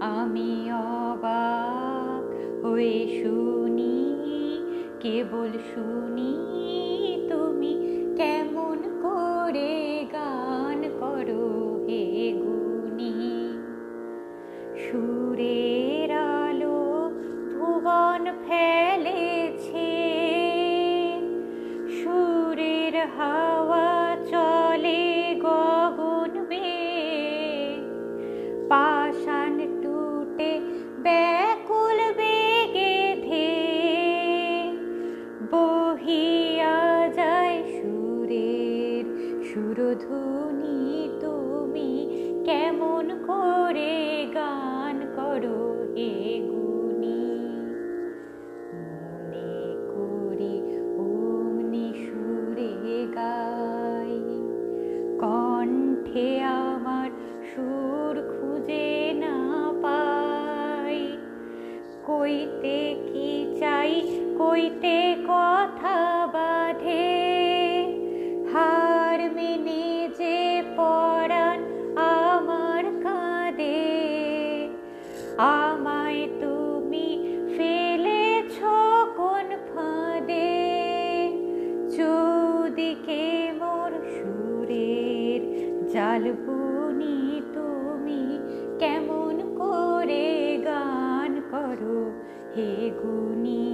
আমি অবাক হয়ে শুনি, কেবল শুনি তুমি কেমন করে গান করো হে গুনি সুরের আলো ভুবন ফেলেছে, সুরের হাওয়া বহিয়া যায় সুরের সুরধুনি তুমি কেমন করে গান করো হে গুনি মনে করি অমনি সুরে গাই, কণ্ঠে আমার সুর খুঁজে না পাই। কইতে কি চাই, কইতে কথা মেনে যে পরাণ আমার কাঁদে আমায় তুমি ফেলেছ কোন ফাঁদে। চৌদিকে মোর সুরের জাল তুমি, কেমন করে গান করো হে গুনি